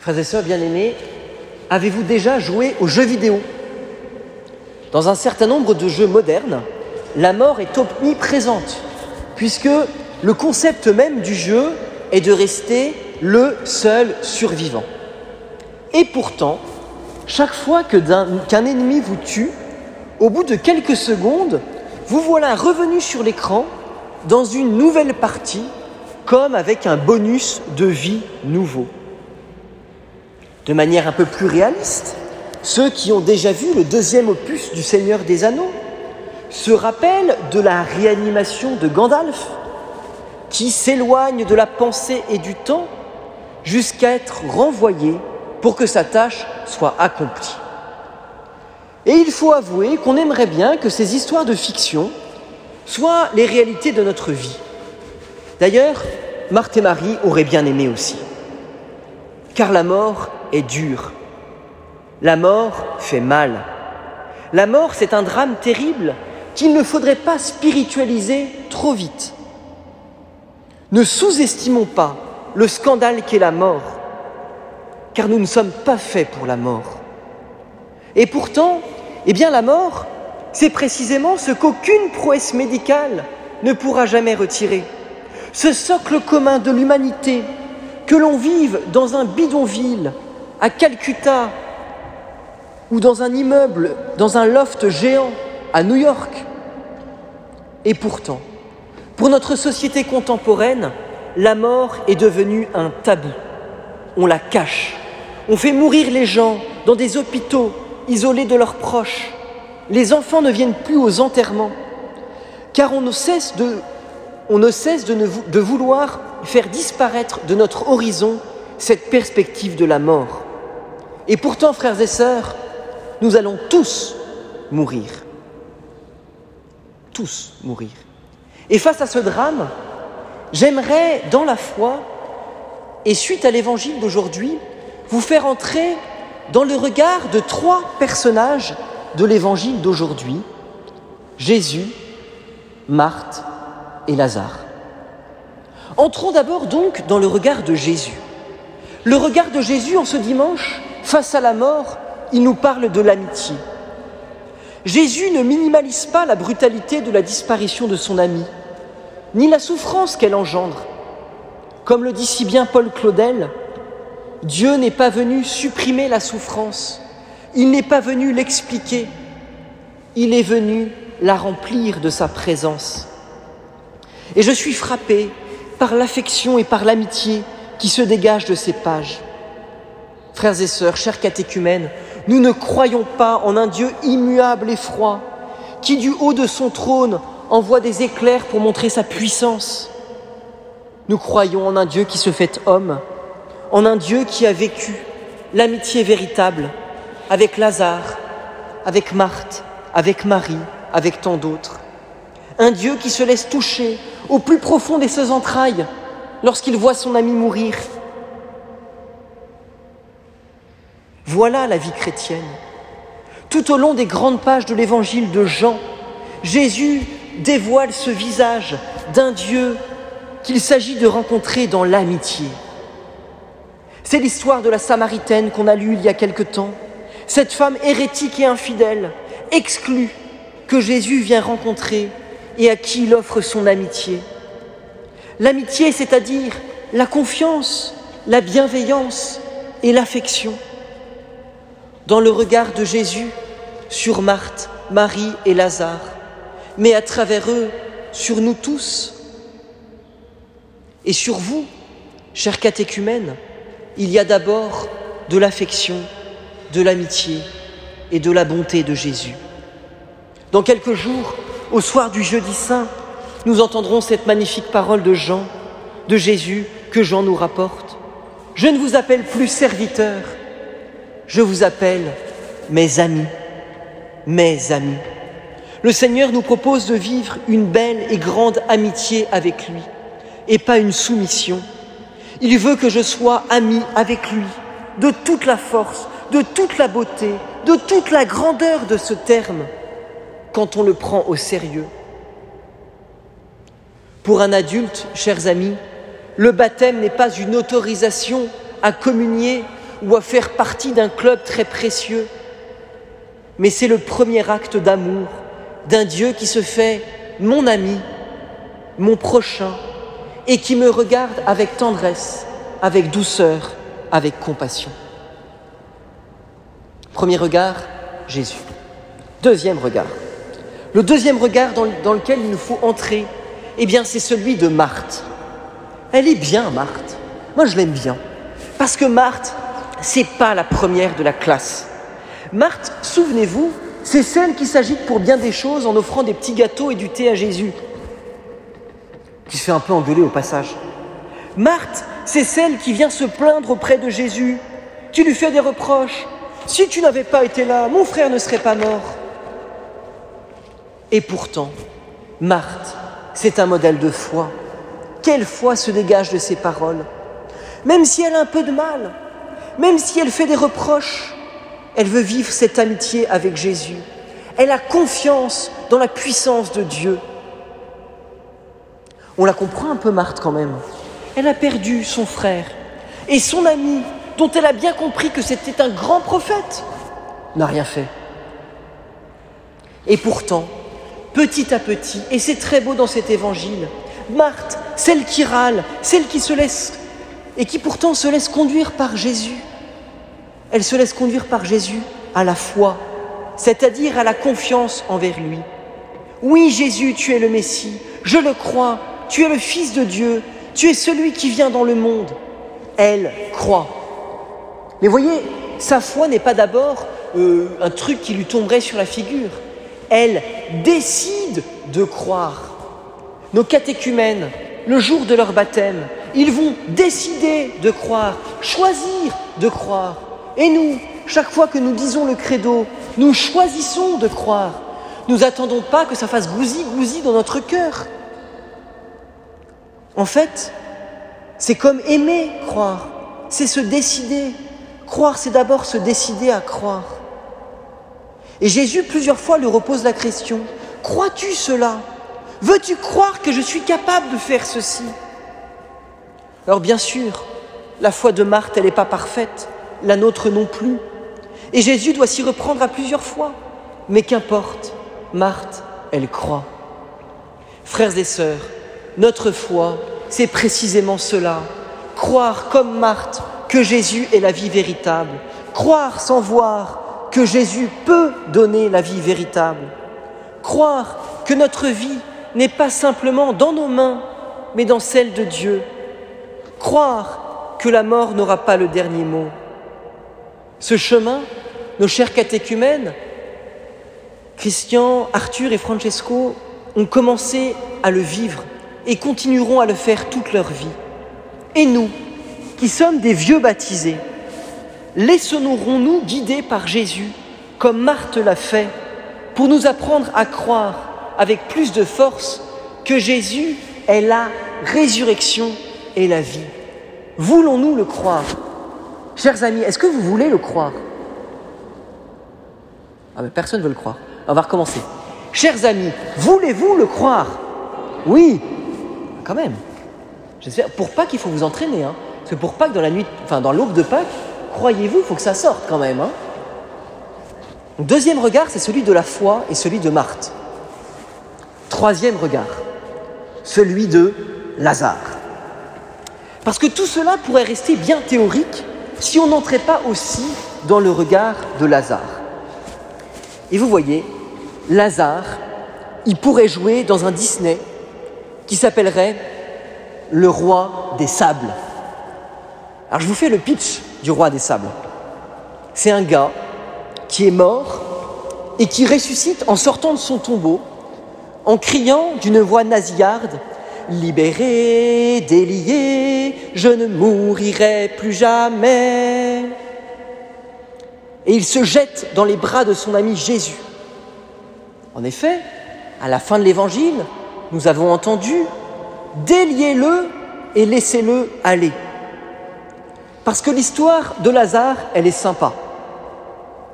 Frères et sœurs bien-aimés, avez-vous déjà joué aux jeux vidéo? Dans un certain nombre de jeux modernes, la mort est omniprésente, puisque le concept même du jeu est de rester le seul survivant. Et pourtant, chaque fois qu'un ennemi vous tue, au bout de quelques secondes, vous voilà revenu sur l'écran dans une nouvelle partie, comme avec un bonus de vie nouveau. De manière un peu plus réaliste, ceux qui ont déjà vu le deuxième opus du Seigneur des Anneaux se rappellent de la réanimation de Gandalf, qui s'éloigne de la pensée et du temps jusqu'à être renvoyé pour que sa tâche soit accomplie. Et il faut avouer qu'on aimerait bien que ces histoires de fiction soient les réalités de notre vie. D'ailleurs, Marthe et Marie auraient bien aimé aussi. Car la mort est dure. La mort fait mal. La mort, c'est un drame terrible qu'il ne faudrait pas spiritualiser trop vite. Ne sous-estimons pas le scandale qu'est la mort, car nous ne sommes pas faits pour la mort. Et pourtant, eh bien la mort, c'est précisément ce qu'aucune prouesse médicale ne pourra jamais retirer. Ce socle commun de l'humanité, que l'on vive dans un bidonville, à Calcutta, ou dans un immeuble, dans un loft géant, à New York. Et pourtant, pour notre société contemporaine, la mort est devenue un tabou. On la cache. On fait mourir les gens dans des hôpitaux, isolés de leurs proches. Les enfants ne viennent plus aux enterrements, car on ne cesse de, vouloir faire disparaître de notre horizon cette perspective de la mort. Et pourtant, frères et sœurs, nous allons tous mourir. Tous mourir. Et face à ce drame, j'aimerais, dans la foi, et suite à l'évangile d'aujourd'hui, vous faire entrer dans le regard de trois personnages de l'évangile d'aujourd'hui, Jésus, Marthe et Lazare. Entrons d'abord donc dans le regard de Jésus. Le regard de Jésus en ce dimanche, face à la mort, il nous parle de l'amitié. Jésus ne minimalise pas la brutalité de la disparition de son ami ni la souffrance qu'elle engendre. Comme le dit si bien Paul Claudel, Dieu n'est pas venu supprimer la souffrance, il n'est pas venu l'expliquer, il est venu la remplir de sa présence. Et je suis frappé par l'affection et par l'amitié qui se dégagent de ces pages. Frères et sœurs, chers catéchumènes, nous ne croyons pas en un Dieu immuable et froid, qui du haut de son trône envoie des éclairs pour montrer sa puissance. Nous croyons en un Dieu qui se fait homme, en un Dieu qui a vécu l'amitié véritable avec Lazare, avec Marthe, avec Marie, avec tant d'autres. Un Dieu qui se laisse toucher au plus profond de ses entrailles lorsqu'il voit son ami mourir. Voilà la vie chrétienne. Tout au long des grandes pages de l'évangile de Jean, Jésus dévoile ce visage d'un Dieu qu'il s'agit de rencontrer dans l'amitié. C'est l'histoire de la Samaritaine qu'on a lue il y a quelque temps, cette femme hérétique et infidèle, exclue, que Jésus vient rencontrer et à qui il offre son amitié. L'amitié, c'est-à-dire la confiance, la bienveillance et l'affection. Dans le regard de Jésus sur Marthe, Marie et Lazare, mais à travers eux sur nous tous et sur vous, chers catéchumènes. Il y a d'abord de l'affection, de l'amitié et de la bonté de Jésus. Dans quelques jours, au soir du jeudi saint, nous entendrons cette magnifique parole de Jean, de Jésus, que Jean nous rapporte. Je ne vous appelle plus serviteurs, je vous appelle mes amis, mes amis. Le Seigneur nous propose de vivre une belle et grande amitié avec lui et pas une soumission. Il veut que je sois ami avec lui de toute la force, de toute la beauté, de toute la grandeur de ce terme quand on le prend au sérieux. Pour un adulte, chers amis, le baptême n'est pas une autorisation à communier ou à faire partie d'un club très précieux, mais c'est le premier acte d'amour d'un Dieu qui se fait mon ami, mon prochain, et qui me regarde avec tendresse, avec douceur, avec compassion. Premier regard, Jésus. Deuxième regard. Le deuxième regard dans, lequel il nous faut entrer, eh bien, c'est celui de Marthe. Elle est bien, Marthe. Moi, je l'aime bien. Parce que Marthe, c'est pas la première de la classe. Marthe, souvenez-vous, c'est celle qui s'agite pour bien des choses en offrant des petits gâteaux et du thé à Jésus, qui se fait un peu engueuler au passage. Marthe, c'est celle qui vient se plaindre auprès de Jésus, qui lui fait des reproches. Si tu n'avais pas été là, mon frère ne serait pas mort. Et pourtant, Marthe, c'est un modèle de foi. Quelle foi se dégage de ses paroles? Même si elle a un peu de mal, même si elle fait des reproches, elle veut vivre cette amitié avec Jésus. Elle a confiance dans la puissance de Dieu. On la comprend un peu, Marthe, quand même. Elle a perdu son frère et son ami, dont elle a bien compris que c'était un grand prophète, n'a rien fait. Et pourtant, petit à petit, et c'est très beau dans cet évangile, Marthe, celle qui râle, celle qui se laisse, et qui pourtant se laisse conduire par Jésus, elle se laisse conduire par Jésus à la foi, c'est-à-dire à la confiance envers lui. Oui, Jésus, tu es le Messie, je le crois, tu es le Fils de Dieu, tu es celui qui vient dans le monde. Elle croit. Mais voyez, sa foi n'est pas d'abord euh, un truc qui lui tomberait sur la figure elle décide de croire. Nos catéchumènes, le jour de leur baptême, ils vont décider de croire, choisir de croire. Et nous, chaque fois que nous disons le credo, nous choisissons de croire. Nous n'attendons pas que ça fasse gousi-gousi dans notre cœur. En fait, c'est comme aimer croire, c'est se décider. Croire, c'est d'abord se décider à croire. Et Jésus plusieurs fois lui repose la question, crois-tu cela? Veux-tu croire que je suis capable de faire ceci? Alors bien sûr, la foi de Marthe, elle n'est pas parfaite, la nôtre non plus. Et Jésus doit s'y reprendre à plusieurs fois. Mais qu'importe, Marthe, elle croit. Frères et sœurs, notre foi, c'est précisément cela. Croire comme Marthe que Jésus est la vie véritable. Croire sans voir que Jésus peut donner la vie véritable. Croire que notre vie n'est pas simplement dans nos mains, mais dans celle de Dieu. Croire que la mort n'aura pas le dernier mot. Ce chemin, nos chers catéchumènes, Christian, Arthur et Francesco, ont commencé à le vivre et continueront à le faire toute leur vie. Et nous, qui sommes des vieux baptisés, laissons-nous guider par Jésus, comme Marthe l'a fait, pour nous apprendre à croire avec plus de force que Jésus est la résurrection et la vie. Voulons-nous le croire? Chers amis, est-ce que vous voulez le croire? Ah mais personne ne veut le croire. On va recommencer. Chers amis, voulez-vous le croire? Oui, quand même. J'espère. Pour Pâques, il faut vous entraîner. Hein. Parce que pour Pâques, dans la nuit, enfin dans l'aube de Pâques, croyez-vous, il faut que ça sorte quand même. Hein Deuxième regard, c'est celui de la foi et celui de Marthe. Troisième regard, celui de Lazare. Parce que tout cela pourrait rester bien théorique si on n'entrait pas aussi dans le regard de Lazare. Et vous voyez, Lazare, il pourrait jouer dans un Disney qui s'appellerait Le roi des sables. Alors je vous fais le pitch du roi des sables. C'est un gars qui est mort et qui ressuscite en sortant de son tombeau, en criant d'une voix nasillarde Libéré, délié, je ne mourirai plus jamais. Et il se jette dans les bras de son ami Jésus. En effet, à la fin de l'évangile, nous avons entendu Déliez-le et laissez-le aller. Parce que l'histoire de Lazare, elle est sympa.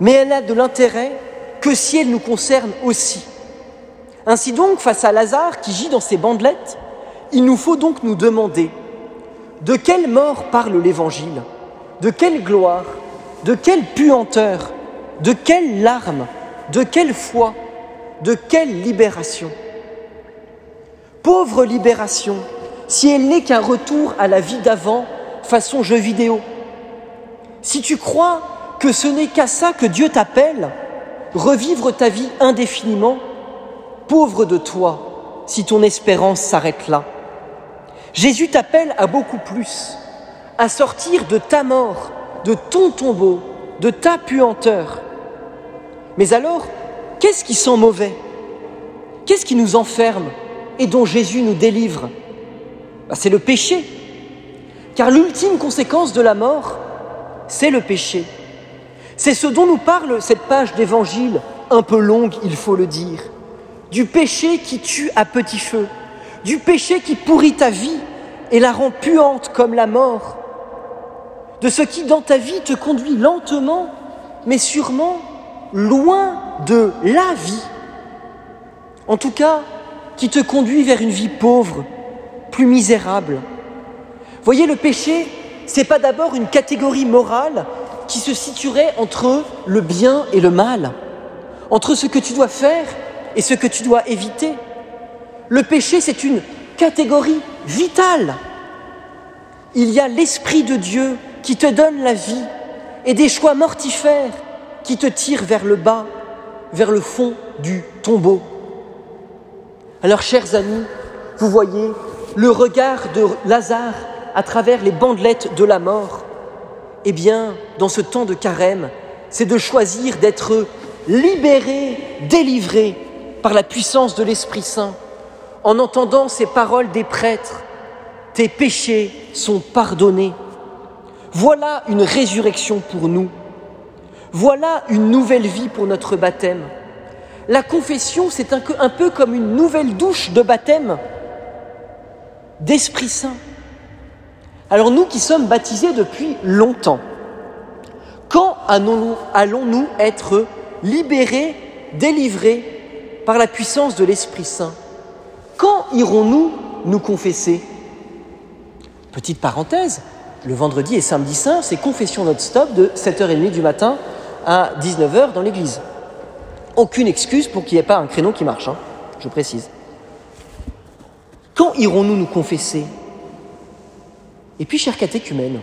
Mais elle a de l'intérêt que si elle nous concerne aussi. Ainsi donc, face à Lazare qui gît dans ses bandelettes, il nous faut donc nous demander de quelle mort parle l'Évangile? De quelle gloire, de quelle puanteur, de quelle larme, de quelle foi, de quelle libération? Pauvre libération, si elle n'est qu'un retour à la vie d'avant façon jeu vidéo. Si tu crois que ce n'est qu'à ça que Dieu t'appelle, revivre ta vie indéfiniment, pauvre de toi si ton espérance s'arrête là. Jésus t'appelle à beaucoup plus, à sortir de ta mort, de ton tombeau, de ta puanteur. Mais alors, qu'est-ce qui sent mauvais? Qu'est-ce qui nous enferme et dont Jésus nous délivre? Bah, C'est le péché. Car l'ultime conséquence de la mort, c'est le péché. C'est ce dont nous parle cette page d'évangile, un peu longue, il faut le dire. Du péché qui tue à petit feu, du péché qui pourrit ta vie et la rend puante comme la mort, de ce qui dans ta vie te conduit lentement, mais sûrement loin de la vie. En tout cas, qui te conduit vers une vie pauvre, plus misérable. Voyez, le péché, c'est pas d'abord une catégorie morale qui se situerait entre le bien et le mal, entre ce que tu dois faire et ce que tu dois éviter. Le péché, c'est une catégorie vitale. Il y a l'Esprit de Dieu qui te donne la vie et des choix mortifères qui te tirent vers le bas, vers le fond du tombeau. Alors, chers amis, vous voyez le regard de Lazare à travers les bandelettes de la mort. Eh bien, dans ce temps de carême, c'est de choisir d'être libéré, délivré par la puissance de l'Esprit Saint, en entendant ces paroles des prêtres, tes péchés sont pardonnés. Voilà une résurrection pour nous. Voilà une nouvelle vie pour notre baptême. La confession, c'est un, peu comme une nouvelle douche de baptême d'Esprit Saint. Alors nous qui sommes baptisés depuis longtemps, quand allons-nous être libérés, délivrés par la puissance de l'Esprit Saint? Quand irons-nous nous confesser? Petite parenthèse, le vendredi et samedi saint, c'est confession non-stop de 7h30 du matin à 19h dans l'église. Aucune excuse pour qu'il n'y ait pas un créneau qui marche, hein, je précise. Quand irons-nous nous confesser? Et puis, cher catéchumène,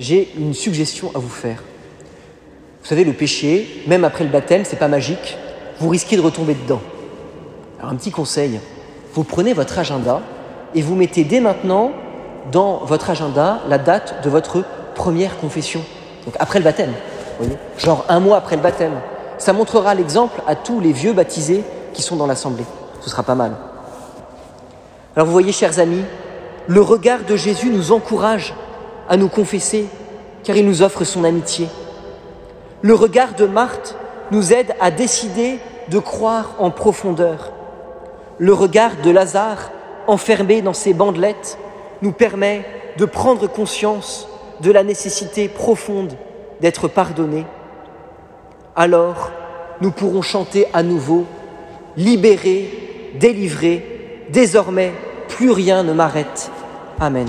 j'ai une suggestion à vous faire. Vous savez, le péché, même après le baptême, c'est pas magique. Vous risquez de retomber dedans. Alors, un petit conseil vous prenez votre agenda et vous mettez dès maintenant dans votre agenda la date de votre première confession. Donc, après le baptême, vous voyez genre un mois après le baptême. Ça montrera l'exemple à tous les vieux baptisés qui sont dans l'assemblée. Ce sera pas mal. Alors vous voyez, chers amis, le regard de Jésus nous encourage à nous confesser, car il nous offre son amitié. Le regard de Marthe nous aide à décider de croire en profondeur. Le regard de Lazare, enfermé dans ses bandelettes, nous permet de prendre conscience de la nécessité profonde d'être pardonné. Alors, nous pourrons chanter à nouveau, libérés, délivrés, désormais plus rien ne m'arrête. Amen.